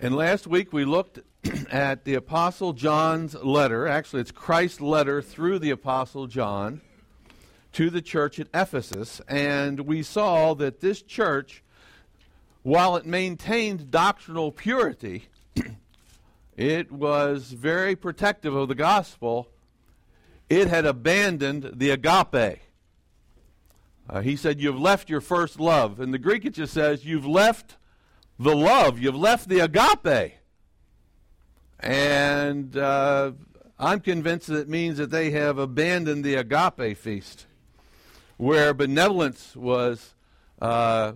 And last week we looked at the Apostle John's letter. Actually, it's Christ's letter through the Apostle John to the church at Ephesus. And we saw that this church, while it maintained doctrinal purity, it was very protective of the gospel. It had abandoned the agape. Uh, he said, You've left your first love. In the Greek, it just says, You've left the love. You've left the agape. And uh, I'm convinced that it means that they have abandoned the agape feast, where benevolence was uh,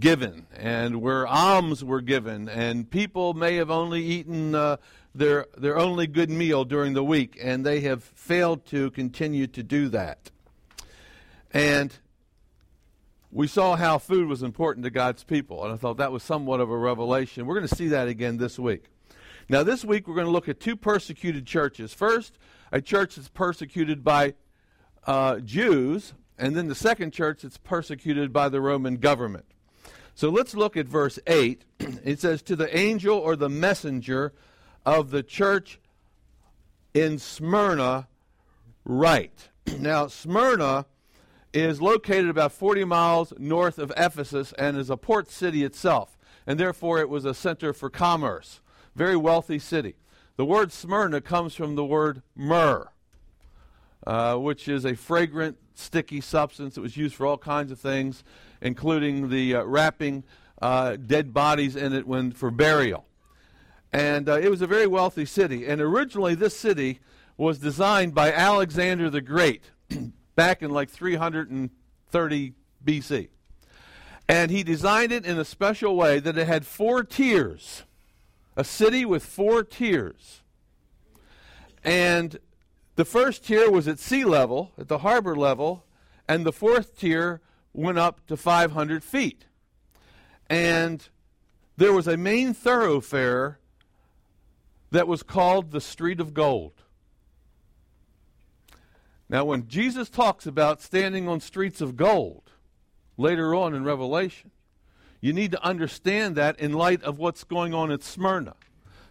given and where alms were given, and people may have only eaten uh, their, their only good meal during the week, and they have failed to continue to do that. And we saw how food was important to God's people, and I thought that was somewhat of a revelation. We're going to see that again this week. Now, this week we're going to look at two persecuted churches. First, a church that's persecuted by uh, Jews, and then the second church that's persecuted by the Roman government. So let's look at verse 8. It says, To the angel or the messenger of the church in Smyrna, write. Now, Smyrna is located about 40 miles north of Ephesus and is a port city itself, and therefore it was a center for commerce. Very wealthy city. The word Smyrna comes from the word myrrh, uh, which is a fragrant, sticky substance that was used for all kinds of things, including the uh, wrapping uh, dead bodies in it when for burial. And uh, it was a very wealthy city. And originally, this city was designed by Alexander the Great. back in like 330 BC. And he designed it in a special way that it had four tiers a city with four tiers. And the first tier was at sea level, at the harbor level, and the fourth tier went up to 500 feet. And there was a main thoroughfare that was called the Street of Gold. Now, when Jesus talks about standing on streets of gold later on in Revelation, you need to understand that in light of what's going on at Smyrna.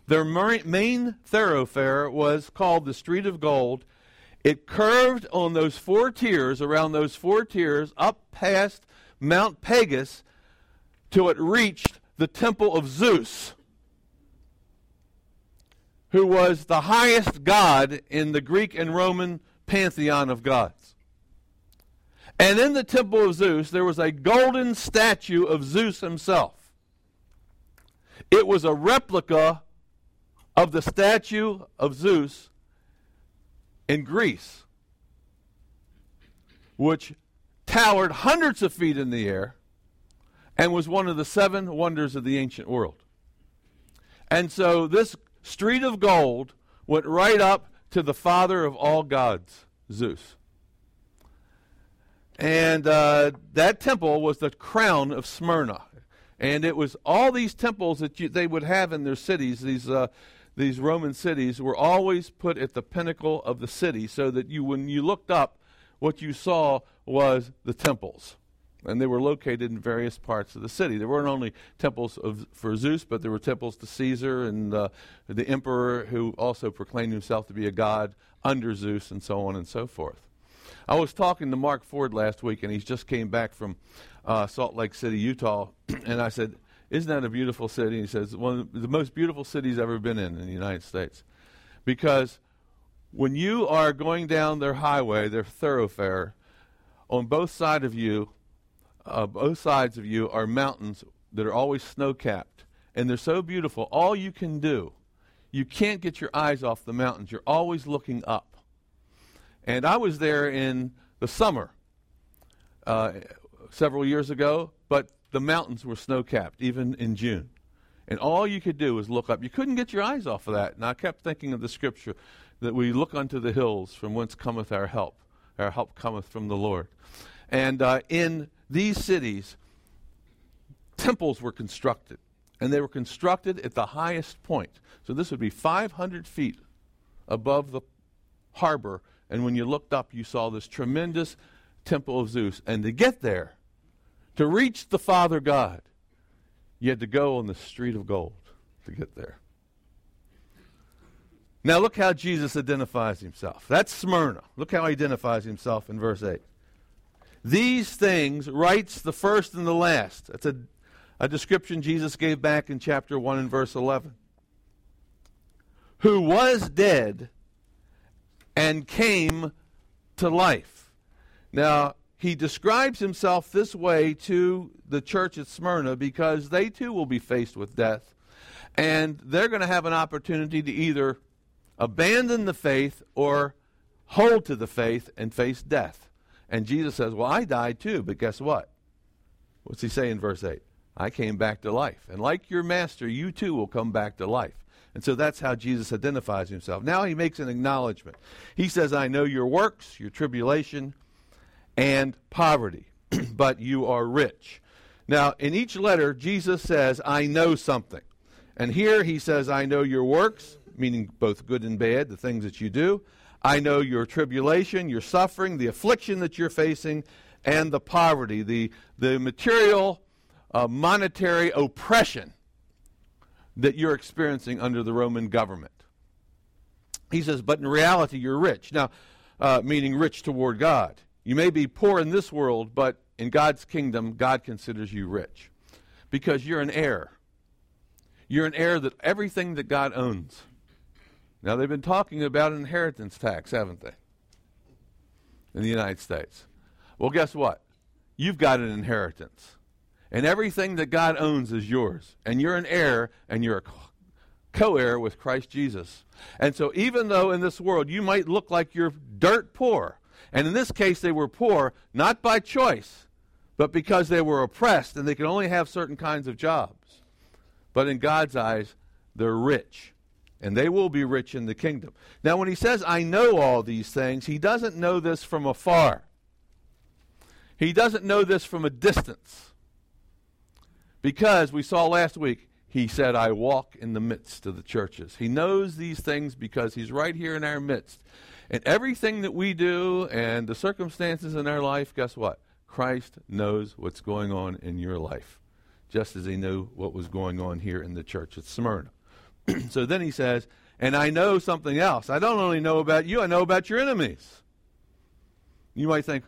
Their main thoroughfare was called the Street of Gold. It curved on those four tiers, around those four tiers, up past Mount Pegasus till it reached the temple of Zeus, who was the highest god in the Greek and Roman pantheon of gods. And in the temple of Zeus, there was a golden statue of Zeus himself. It was a replica of the statue of Zeus in Greece, which towered hundreds of feet in the air and was one of the seven wonders of the ancient world. And so this street of gold went right up to the father of all gods, Zeus. And uh, that temple was the crown of Smyrna. And it was all these temples that you, they would have in their cities, these, uh, these Roman cities, were always put at the pinnacle of the city so that you, when you looked up, what you saw was the temples and they were located in various parts of the city. There weren't only temples of, for Zeus, but there were temples to Caesar and uh, the emperor, who also proclaimed himself to be a god under Zeus, and so on and so forth. I was talking to Mark Ford last week, and he just came back from uh, Salt Lake City, Utah, and I said, "Isn't that a beautiful city?" He says, "One of the most beautiful cities I've ever been in in the United States," because when you are going down their highway, their thoroughfare, on both sides of you uh, both sides of you are mountains that are always snow capped, and they're so beautiful. All you can do, you can't get your eyes off the mountains. You're always looking up. And I was there in the summer uh, several years ago, but the mountains were snow capped, even in June. And all you could do was look up. You couldn't get your eyes off of that. And I kept thinking of the scripture that we look unto the hills from whence cometh our help. Our help cometh from the Lord. And uh, in these cities, temples were constructed, and they were constructed at the highest point. So this would be 500 feet above the harbor, and when you looked up, you saw this tremendous temple of Zeus. And to get there, to reach the Father God, You had to go on the street of gold to get there. Now, look how Jesus identifies himself. That's Smyrna. Look how he identifies himself in verse 8. These things writes the first and the last. That's a, a description Jesus gave back in chapter 1 and verse 11. Who was dead and came to life. Now, he describes himself this way to the church at Smyrna because they too will be faced with death. And they're going to have an opportunity to either abandon the faith or hold to the faith and face death. And Jesus says, Well, I died too, but guess what? What's he say in verse 8? I came back to life. And like your master, you too will come back to life. And so that's how Jesus identifies himself. Now he makes an acknowledgement. He says, I know your works, your tribulation, and poverty, but you are rich. Now, in each letter, Jesus says, I know something. And here he says, I know your works, meaning both good and bad, the things that you do. I know your tribulation, your suffering, the affliction that you're facing, and the poverty, the, the material, uh, monetary oppression that you're experiencing under the Roman government. He says, but in reality, you're rich. Now, uh, meaning rich toward God. You may be poor in this world, but in God's kingdom, God considers you rich because you're an heir. You're an heir that everything that God owns. Now, they've been talking about inheritance tax, haven't they? In the United States. Well, guess what? You've got an inheritance. And everything that God owns is yours. And you're an heir, and you're a co heir with Christ Jesus. And so, even though in this world you might look like you're dirt poor, and in this case they were poor not by choice, but because they were oppressed and they could only have certain kinds of jobs. But in God's eyes, they're rich and they will be rich in the kingdom. Now, when he says, I know all these things, he doesn't know this from afar. He doesn't know this from a distance. Because we saw last week, he said, I walk in the midst of the churches. He knows these things because he's right here in our midst. And everything that we do and the circumstances in our life, guess what? Christ knows what's going on in your life, just as he knew what was going on here in the church at Smyrna. so then he says, and I know something else. I don't only know about you, I know about your enemies. You might think,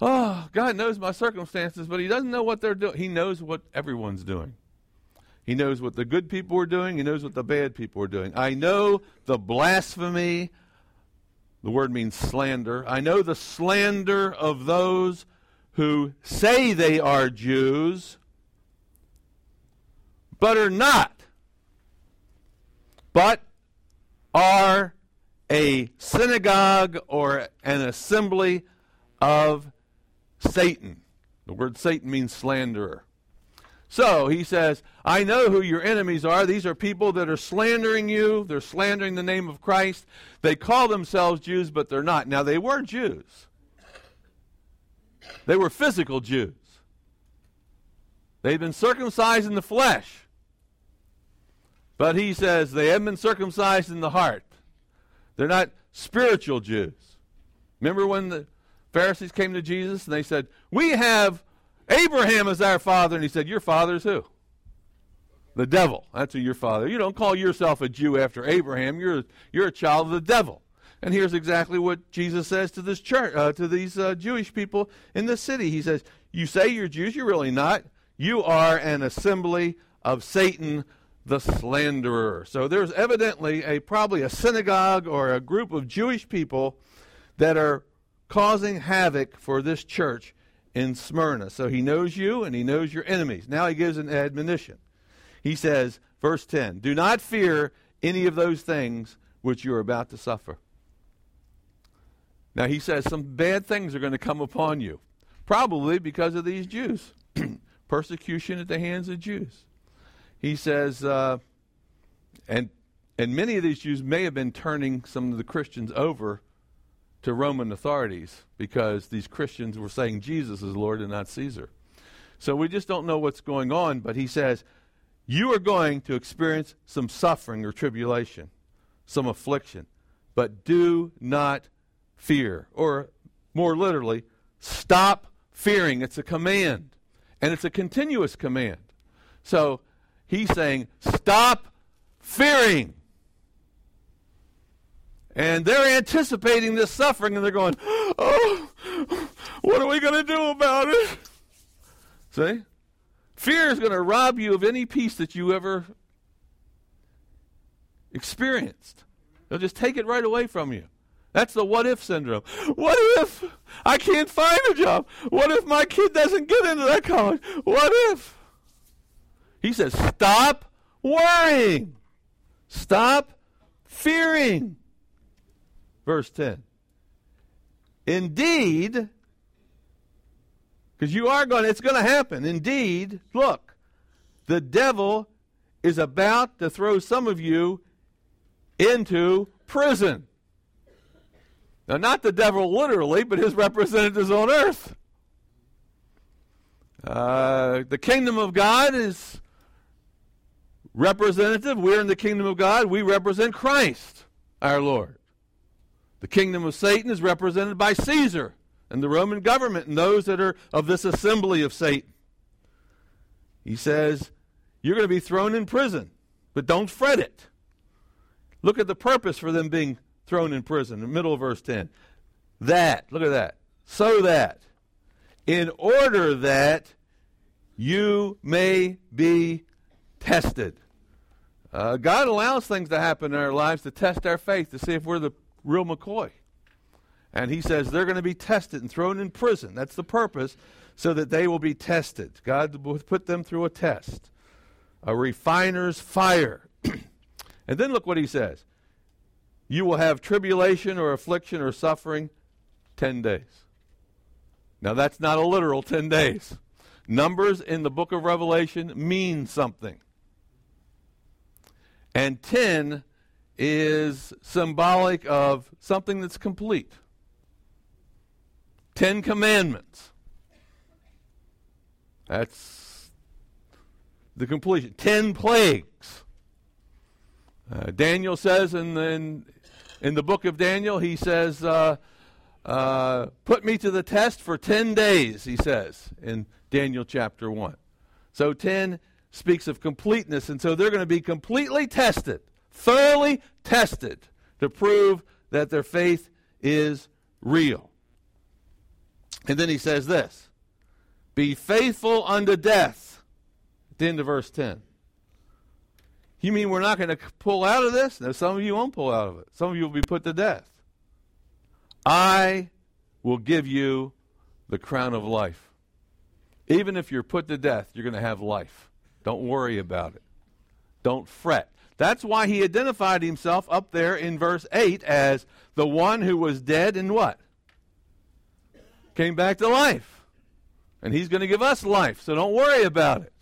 oh, God knows my circumstances, but he doesn't know what they're doing. He knows what everyone's doing. He knows what the good people are doing. He knows what the bad people are doing. I know the blasphemy. The word means slander. I know the slander of those who say they are Jews, but are not but are a synagogue or an assembly of Satan. The word Satan means slanderer. So he says, I know who your enemies are. These are people that are slandering you. They're slandering the name of Christ. They call themselves Jews, but they're not. Now, they were Jews, they were physical Jews. They'd been circumcised in the flesh. But he says they haven't been circumcised in the heart. They're not spiritual Jews. Remember when the Pharisees came to Jesus and they said, We have Abraham as our father. And he said, Your father's who? The devil. That's who your father. You don't call yourself a Jew after Abraham. You're, you're a child of the devil. And here's exactly what Jesus says to this church, uh, to these uh, Jewish people in the city. He says, "You say you're Jews, you're really not. You are an assembly of Satan, the slanderer. So there's evidently a probably a synagogue or a group of Jewish people that are causing havoc for this church in Smyrna. So he knows you and he knows your enemies. Now he gives an admonition. He says, verse 10, Do not fear any of those things which you are about to suffer. Now he says some bad things are going to come upon you, probably because of these Jews. Persecution at the hands of Jews he says, uh, and and many of these Jews may have been turning some of the Christians over to Roman authorities because these Christians were saying Jesus is Lord and not Caesar. So we just don't know what's going on, but he says, You are going to experience some suffering or tribulation, some affliction, but do not fear. Or more literally, stop fearing. It's a command, and it's a continuous command. So He's saying, stop fearing. And they're anticipating this suffering and they're going, oh, what are we going to do about it? See? Fear is going to rob you of any peace that you ever experienced. They'll just take it right away from you. That's the what if syndrome. What if I can't find a job? What if my kid doesn't get into that college? What if? He says, stop worrying. Stop fearing. Verse 10. Indeed, because you are going, it's going to happen. Indeed, look, the devil is about to throw some of you into prison. Now, not the devil literally, but his representatives on earth. Uh, the kingdom of God is representative. We're in the kingdom of God. We represent Christ, our Lord. The kingdom of Satan is represented by Caesar and the Roman government and those that are of this assembly of Satan. He says, You're going to be thrown in prison, but don't fret it. Look at the purpose for them being thrown in prison, in the middle of verse 10. That, look at that. So that, in order that you may be tested. Uh, God allows things to happen in our lives to test our faith, to see if we're the real McCoy. And he says they're going to be tested and thrown in prison. That's the purpose, so that they will be tested. God will put them through a test, a refiner's fire. and then look what he says You will have tribulation or affliction or suffering 10 days. Now, that's not a literal 10 days. Numbers in the book of Revelation mean something. And 10 is symbolic of something that's complete. Ten Commandments. That's the completion. Ten plagues. Uh, Daniel says in, in, in the book of Daniel, he says, uh, uh, Put me to the test for ten days, he says in Daniel chapter 1. So 10 speaks of completeness, and so they're going to be completely tested, thoroughly tested to prove that their faith is real. And then he says this Be faithful unto death. At the end of verse 10. You mean we're not going to pull out of this? No, some of you won't pull out of it. Some of you will be put to death. I will give you the crown of life. Even if you're put to death, you're going to have life. Don't worry about it. Don't fret. That's why he identified himself up there in verse 8 as the one who was dead and what? Came back to life. And he's going to give us life, so don't worry about it.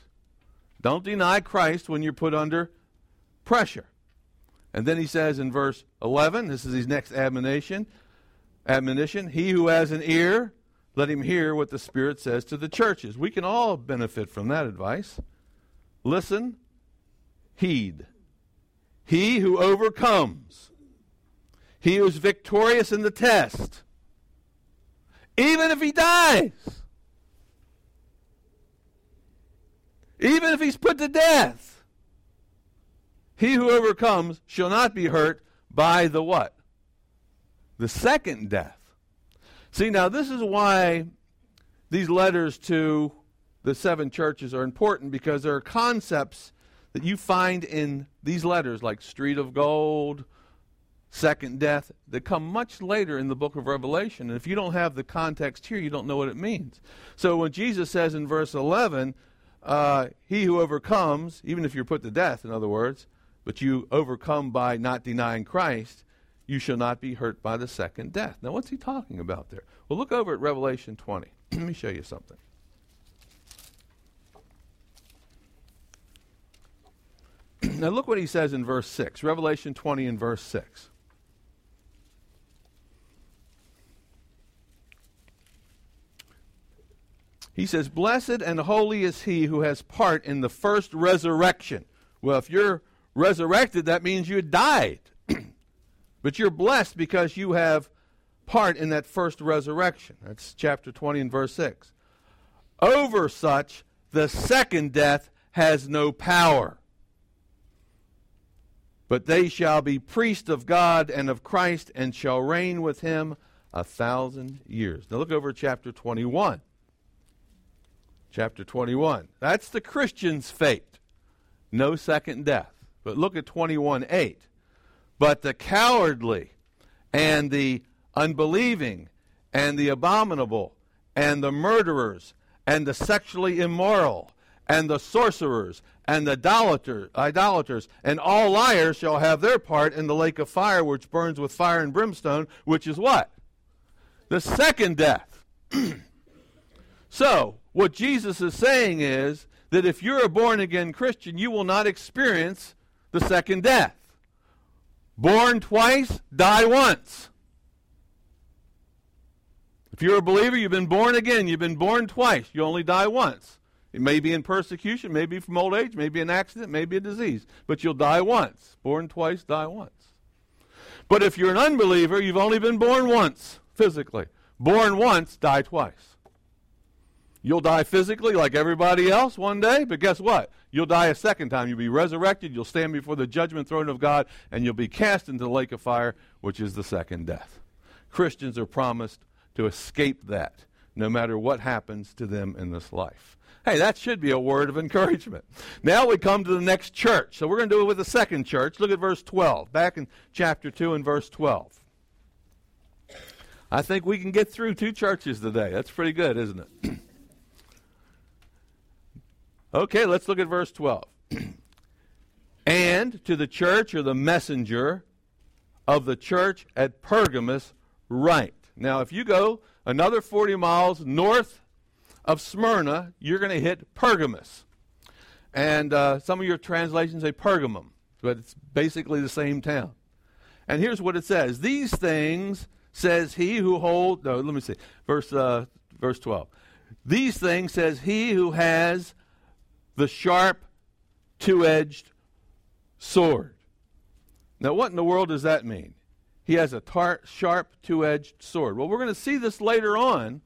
Don't deny Christ when you're put under pressure. And then he says in verse 11, this is his next admonition, admonition, he who has an ear, let him hear what the Spirit says to the churches. We can all benefit from that advice. Listen, heed. He who overcomes, he who is victorious in the test, even if he dies, even if he's put to death, he who overcomes shall not be hurt by the what? The second death. See, now this is why these letters to the seven churches are important because there are concepts that you find in these letters, like street of gold, second death, that come much later in the book of Revelation. And if you don't have the context here, you don't know what it means. So when Jesus says in verse 11, uh, He who overcomes, even if you're put to death, in other words, but you overcome by not denying Christ, you shall not be hurt by the second death. Now, what's he talking about there? Well, look over at Revelation 20. Let me show you something. Now look what he says in verse 6, Revelation 20 and verse 6. He says, Blessed and holy is he who has part in the first resurrection. Well, if you're resurrected, that means you died. but you're blessed because you have part in that first resurrection. That's chapter 20 and verse 6. Over such, the second death has no power. But they shall be priests of God and of Christ and shall reign with him a thousand years. Now look over chapter 21. Chapter 21. That's the Christian's fate. No second death. But look at 21 8. But the cowardly and the unbelieving and the abominable and the murderers and the sexually immoral and the sorcerers and the idolater, idolaters and all liars shall have their part in the lake of fire which burns with fire and brimstone, which is what? The second death. so, what Jesus is saying is that if you're a born again Christian, you will not experience the second death. Born twice, die once. If you're a believer, you've been born again. You've been born twice. You only die once. It may be in persecution, maybe from old age, maybe an accident, maybe a disease. But you'll die once. Born twice, die once. But if you're an unbeliever, you've only been born once, physically. Born once, die twice. You'll die physically like everybody else one day, but guess what? You'll die a second time. You'll be resurrected, you'll stand before the judgment throne of God, and you'll be cast into the lake of fire, which is the second death. Christians are promised to escape that, no matter what happens to them in this life. Hey, that should be a word of encouragement. Now we come to the next church. So we're going to do it with the second church. Look at verse 12, back in chapter 2 and verse 12. I think we can get through two churches today. That's pretty good, isn't it? Okay, let's look at verse 12. and to the church or the messenger of the church at Pergamus, write. Now, if you go another 40 miles north of Smyrna, you're going to hit Pergamus. And uh, some of your translations say Pergamum, but it's basically the same town. And here's what it says These things says he who holds, no, let me see, verse, uh, verse 12. These things says he who has the sharp, two edged sword. Now, what in the world does that mean? He has a tar- sharp, two edged sword. Well, we're going to see this later on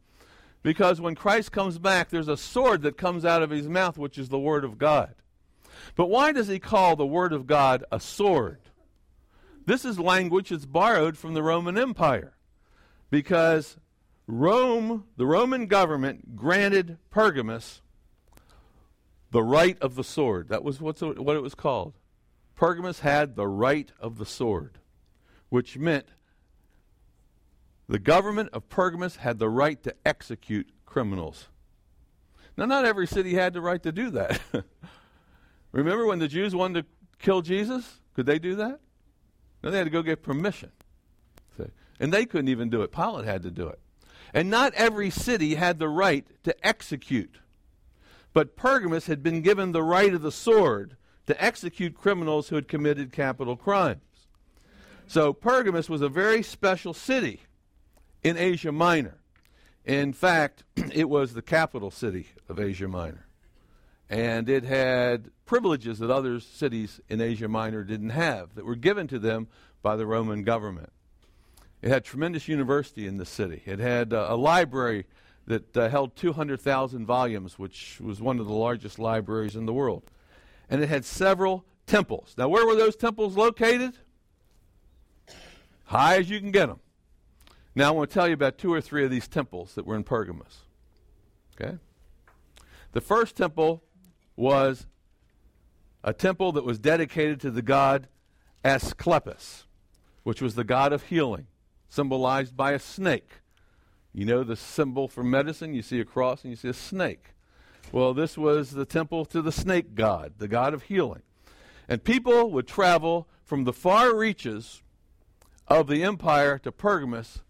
because when Christ comes back, there's a sword that comes out of his mouth, which is the Word of God. But why does he call the Word of God a sword? This is language that's borrowed from the Roman Empire because Rome, the Roman government, granted Pergamus the right of the sword. That was what it was called. Pergamus had the right of the sword, which meant the government of Pergamus had the right to execute criminals. Now, not every city had the right to do that. Remember when the Jews wanted to kill Jesus? Could they do that? No, they had to go get permission. See? And they couldn't even do it. Pilate had to do it. And not every city had the right to execute but Pergamus had been given the right of the sword to execute criminals who had committed capital crimes. So Pergamus was a very special city in Asia Minor. In fact, it was the capital city of Asia Minor. And it had privileges that other cities in Asia Minor didn't have that were given to them by the Roman government. It had tremendous university in the city. It had uh, a library that uh, held 200,000 volumes, which was one of the largest libraries in the world. And it had several temples. Now, where were those temples located? High as you can get them. Now, I want to tell you about two or three of these temples that were in Pergamus. Okay? The first temple was a temple that was dedicated to the god Asclepius, which was the god of healing, symbolized by a snake. You know the symbol for medicine? You see a cross and you see a snake. Well, this was the temple to the snake god, the god of healing. And people would travel from the far reaches of the empire to Pergamus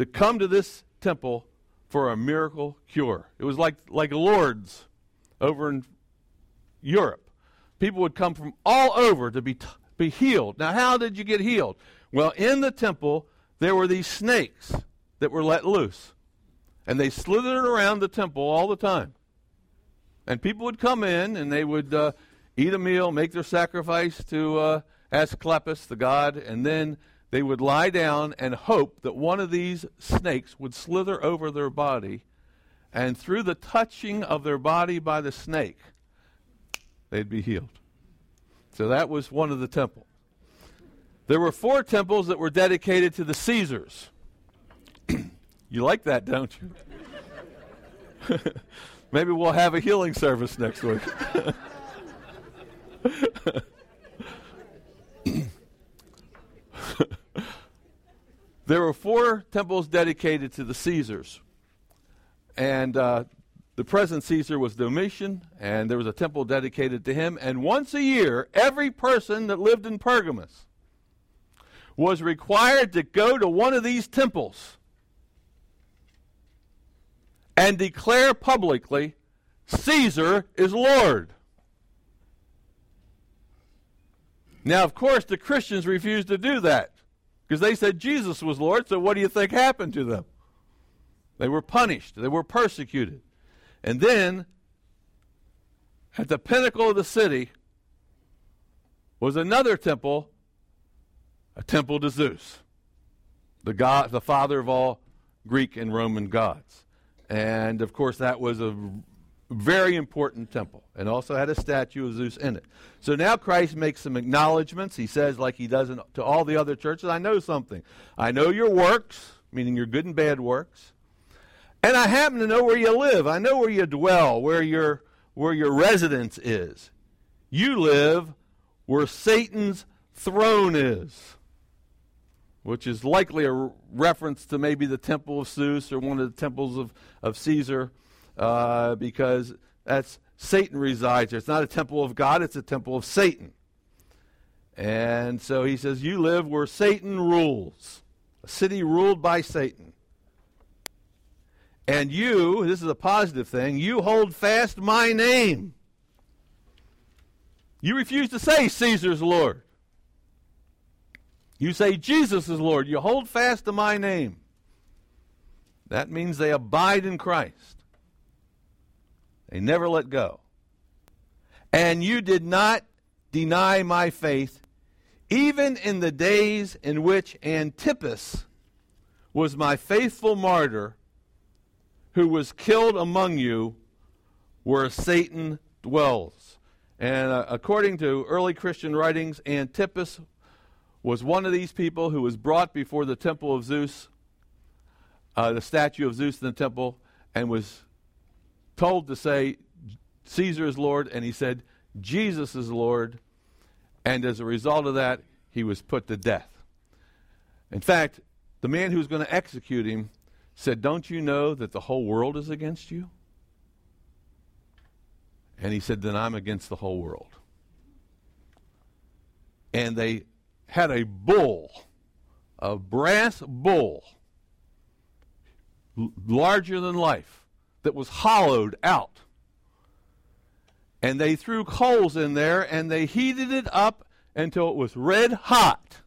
to come to this temple for a miracle cure. It was like, like Lourdes over in Europe. People would come from all over to be, t- be healed. Now, how did you get healed? Well, in the temple, there were these snakes that were let loose. And they slithered around the temple all the time. And people would come in and they would uh, eat a meal, make their sacrifice to uh, Asclepius, the god, and then they would lie down and hope that one of these snakes would slither over their body. And through the touching of their body by the snake, they'd be healed. So that was one of the temples. There were four temples that were dedicated to the Caesars. you like that, don't you? Maybe we'll have a healing service next week. there were four temples dedicated to the Caesars. And uh, the present Caesar was Domitian, and there was a temple dedicated to him. And once a year, every person that lived in Pergamus was required to go to one of these temples and declare publicly Caesar is Lord. Now, of course, the Christians refused to do that because they said Jesus was Lord, so what do you think happened to them? They were punished, they were persecuted. And then, at the pinnacle of the city, was another temple, a temple to Zeus, the god, the father of all Greek and Roman gods. And of course, that was a very important temple and also had a statue of Zeus in it. So now Christ makes some acknowledgments. He says, like he does in, to all the other churches, I know something. I know your works, meaning your good and bad works. And I happen to know where you live. I know where you dwell, where your, where your residence is. You live where Satan's throne is, which is likely a reference to maybe the temple of Zeus or one of the temples of, of Caesar, uh, because that's Satan resides there. It's not a temple of God, it's a temple of Satan. And so he says, You live where Satan rules, a city ruled by Satan. And you, this is a positive thing, you hold fast my name. You refuse to say Caesar's Lord. You say Jesus is Lord. You hold fast to my name. That means they abide in Christ. They never let go. And you did not deny my faith, even in the days in which Antipas was my faithful martyr who was killed among you where Satan dwells. And uh, according to early Christian writings, Antipas was one of these people who was brought before the temple of Zeus, uh, the statue of Zeus in the temple, and was told to say, Caesar is Lord, and he said, Jesus is Lord. And as a result of that, he was put to death. In fact, the man who was going to execute him said, Don't you know that the whole world is against you? And he said, Then I'm against the whole world. And they had a bull, a brass bull, l- larger than life, that was hollowed out. And they threw coals in there and they heated it up until it was red hot.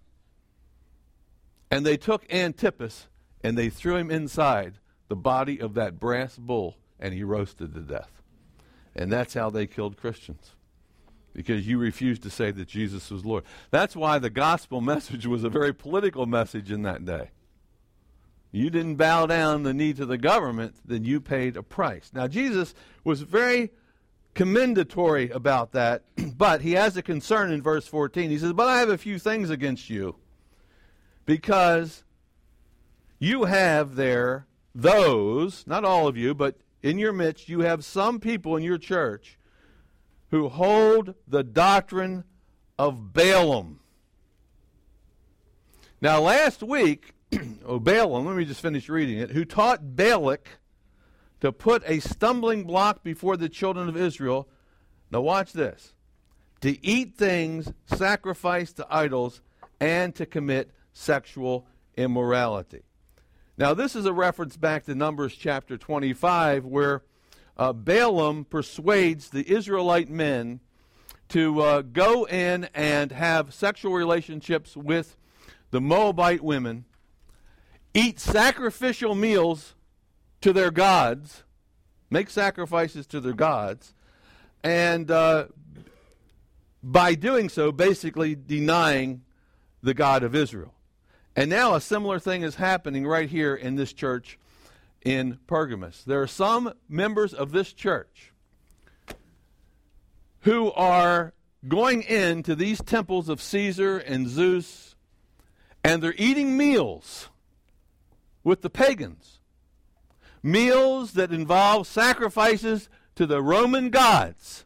And they took Antipas and they threw him inside the body of that brass bull, and he roasted to death. And that's how they killed Christians. Because you refused to say that Jesus was Lord. That's why the gospel message was a very political message in that day. You didn't bow down the knee to the government, then you paid a price. Now, Jesus was very commendatory about that, but he has a concern in verse 14. He says, But I have a few things against you, because you have there those, not all of you, but in your midst, you have some people in your church who hold the doctrine of Balaam. Now, last week, oh, Balaam, let me just finish reading it, who taught Balak to put a stumbling block before the children of Israel. Now, watch this to eat things sacrificed to idols and to commit sexual immorality. Now, this is a reference back to Numbers chapter 25, where uh, Balaam persuades the Israelite men to uh, go in and have sexual relationships with the Moabite women, eat sacrificial meals to their gods, make sacrifices to their gods, and uh, by doing so, basically denying the God of Israel. And now a similar thing is happening right here in this church in Pergamus. There are some members of this church who are going into these temples of Caesar and Zeus And they're eating meals with the pagans. Meals that involve sacrifices to the Roman gods.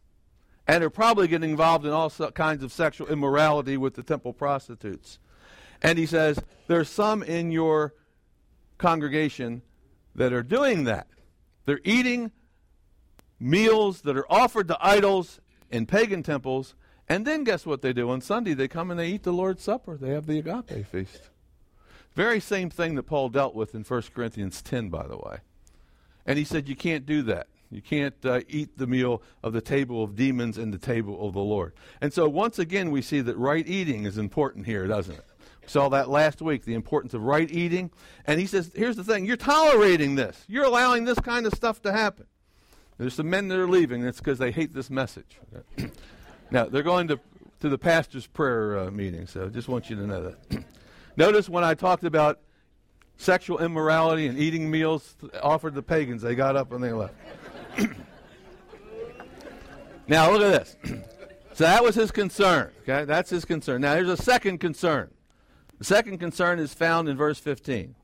And are probably getting involved in all kinds of sexual immorality with the temple prostitutes. And he says, There's some in your congregation that are doing that. They're eating meals that are offered to idols in pagan temples. And then guess what they do? On Sunday, they come and they eat the Lord's Supper. They have the agape feast. Very same thing that Paul dealt with in 1 Corinthians 10, by the way. And he said, You can't do that. You can't uh, eat the meal of the table of demons and the table of the Lord. And so, once again, we see that right eating is important here, doesn't it? We saw that last week, the importance of right eating. And he says, Here's the thing you're tolerating this, you're allowing this kind of stuff to happen. There's some men that are leaving, it's because they hate this message. now, they're going to, to the pastor's prayer uh, meeting, so I just want you to know that. Notice when I talked about sexual immorality and eating meals offered to pagans, they got up and they left. now, look at this. so that was his concern. Okay, that's his concern. Now, here's a second concern. The second concern is found in verse 15.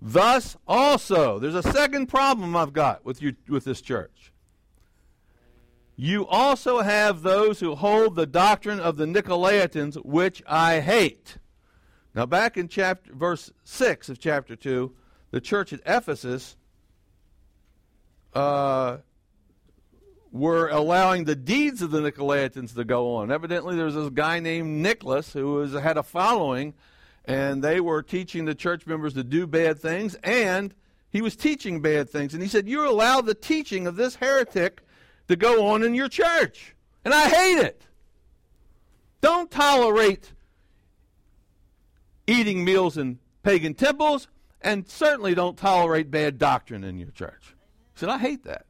Thus also, there's a second problem I've got with you with this church. You also have those who hold the doctrine of the Nicolaitans, which I hate. Now, back in chapter verse six of chapter two, the church at Ephesus uh, were allowing the deeds of the Nicolaitans to go on. Evidently, there was this guy named Nicholas who was, had a following and they were teaching the church members to do bad things, and he was teaching bad things. And he said, You allow the teaching of this heretic to go on in your church. And I hate it. Don't tolerate eating meals in pagan temples, and certainly don't tolerate bad doctrine in your church. He said, I hate that.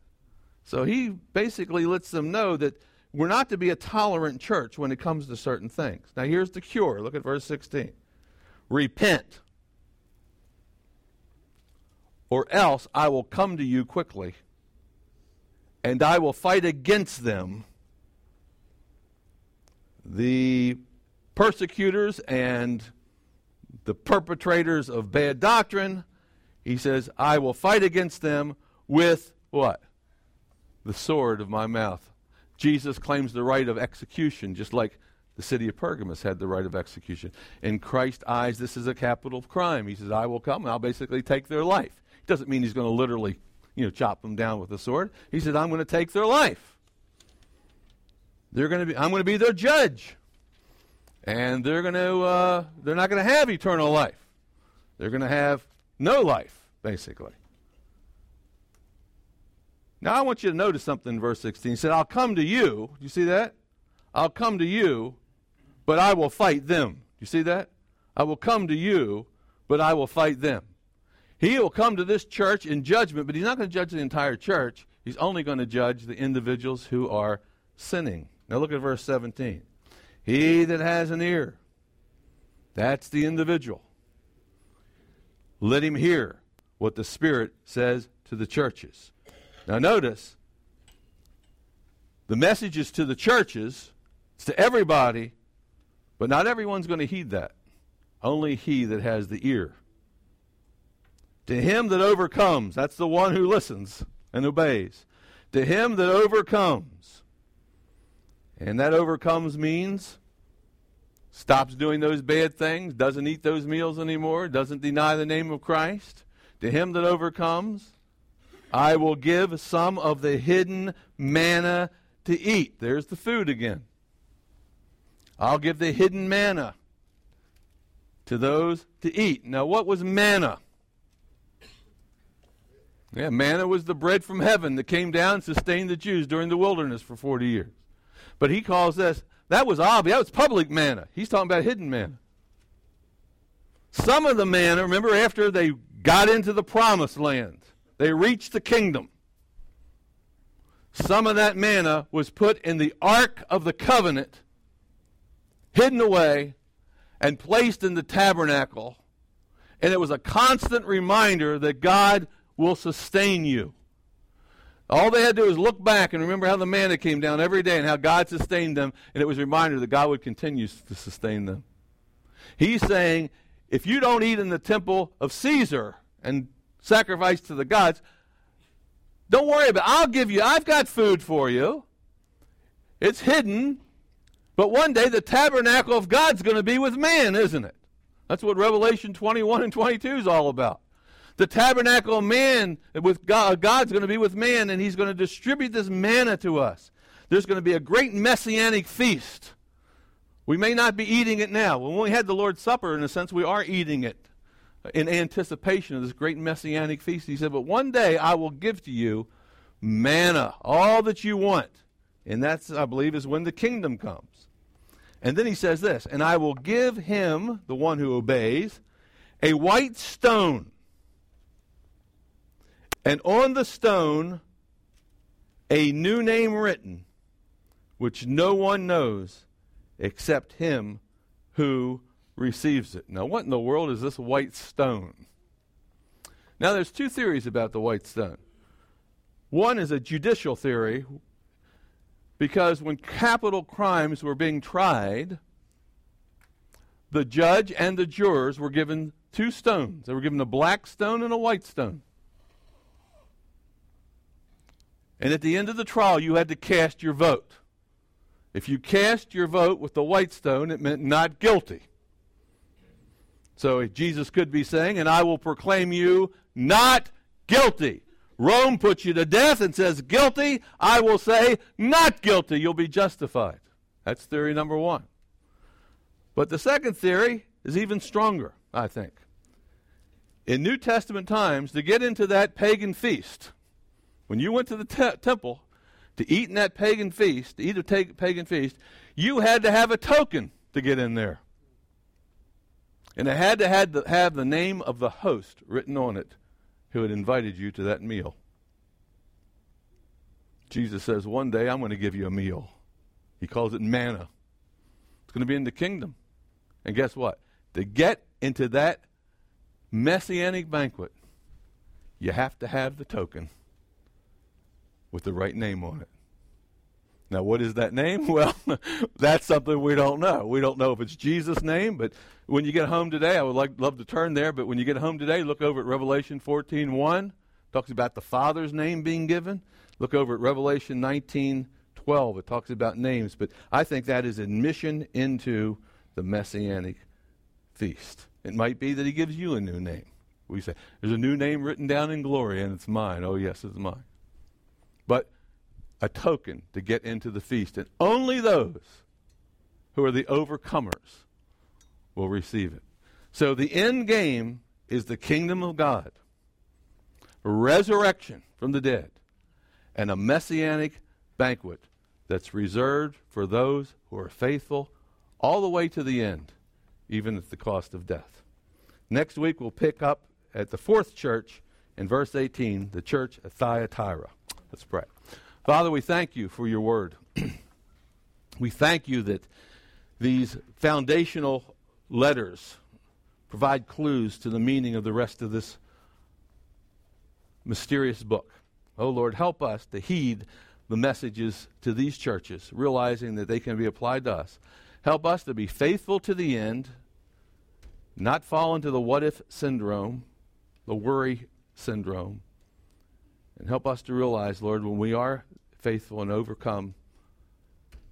So he basically lets them know that we're not to be a tolerant church when it comes to certain things. Now, here's the cure. Look at verse 16. Repent, or else I will come to you quickly, and I will fight against them. The persecutors and the perpetrators of bad doctrine, he says, I will fight against them with what? The sword of my mouth. Jesus claims the right of execution, just like the city of Pergamus had the right of execution. In Christ's eyes, this is a capital crime. He says, I will come and I'll basically take their life. It doesn't mean he's going to literally, you know, chop them down with a sword. He said, I'm going to take their life. They're going to be, I'm going to be their judge. And they're going to, uh, they're not going to have eternal life. They're going to have no life, basically. Now, I want you to notice something in verse 16. He said, I'll come to you. You see that? I'll come to you but I will fight them. You see that? I will come to you, but I will fight them. He will come to this church in judgment, but he's not going to judge the entire church. He's only going to judge the individuals who are sinning. Now look at verse 17. He that has an ear, that's the individual. Let him hear what the Spirit says to the churches. Now notice, the message is to the churches, it's to everybody, but not everyone's going to heed that. Only he that has the ear. To him that overcomes, that's the one who listens and obeys. To him that overcomes. And that overcomes means stops doing those bad things, doesn't eat those meals anymore, doesn't deny the name of Christ. To him that overcomes, I will give some of the hidden manna to eat. There's the food again. I'll give the hidden manna to those to eat. Now, what was manna? Yeah, manna was the bread from heaven that came down and sustained the Jews during the wilderness for 40 years. But he calls this, that was obvious, that was public manna. He's talking about hidden manna. Some of the manna, remember, after they got into the promised land, they reached the kingdom. Some of that manna was put in the Ark of the Covenant hidden away, and placed in the tabernacle. And it was a constant reminder that God will sustain you. All they had to do was look back and remember how the manna came down every day and how God sustained them, and it was a reminder that God would continue to sustain them. He's saying, if you don't eat in the temple of Caesar and sacrifice to the gods, don't worry about it. I'll give you, I've got food for you. It's hidden. But one day the tabernacle of God's going to be with man, isn't it? That's what Revelation 21 and 22 is all about. The tabernacle of man with God, God's going to be with man, and he's going to distribute this manna to us. There's going to be a great messianic feast. We may not be eating it now. When we had the Lord's Supper, in a sense, we are eating it in anticipation of this great messianic feast. He said, But one day I will give to you manna, all that you want. And that's, I believe, is when the kingdom comes. And then he says this, And I will give him, the one who obeys, a white stone. And on the stone, a new name written, which no one knows except him who receives it. Now, what in the world is this white stone? Now, there's two theories about the white stone. One is a judicial theory, because when capital crimes were being tried, the judge and the jurors were given two stones. They were given a black stone and a white stone. And at the end of the trial, you had to cast your vote. If you cast your vote with the white stone, it meant not guilty. So Jesus could be saying, and I will proclaim you not guilty. Rome puts you to death and says guilty. I will say not guilty. You'll be justified. That's theory number one. But the second theory is even stronger, I think. In New Testament times, to get into that pagan feast, when you went to the te- temple to eat in that pagan feast, to eat a pagan feast, you had to have a token to get in there. And it had to have the, have the name of the host written on it who had invited you to that meal. Jesus says, One day I'm going to give you a meal. He calls it manna. It's going to be in the kingdom. And guess what? To get into that messianic banquet, you have to have the token with the right name on it. Now, what is that name? Well, that's something we don't know. We don't know if it's Jesus' name, but when you get home today, I would like love to turn there, but when you get home today, look over at Revelation 14:1. Talks about the Father's name being given. Look over at Revelation 19:12. It talks about names, but I think that is admission into the messianic feast. It might be that he gives you a new name. We say, There's a new name written down in glory, and it's mine. Oh, yes, it's mine. But a token to get into the feast, and only those who are the overcomers will receive it. So the end game is the kingdom of God, resurrection from the dead, and a messianic banquet that's reserved for those who are faithful all the way to the end, even at the cost of death. Next week, we'll pick up at the fourth church in verse 18, the church of Thyatira. Let's pray. Father, we thank you for your word. we thank you that these foundational letters provide clues to the meaning of the rest of this mysterious book. Oh Lord, help us to heed the messages to these churches, realizing that they can be applied to us. Help us to be faithful to the end, not fall into the what if syndrome, the worry syndrome. And help us to realize, Lord, when we are faithful and overcome,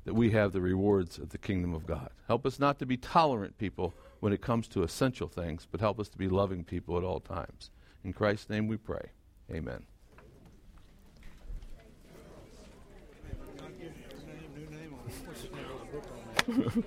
that we have the rewards of the kingdom of God. Help us not to be tolerant people when it comes to essential things, but help us to be loving people at all times. In Christ's name we pray. Amen.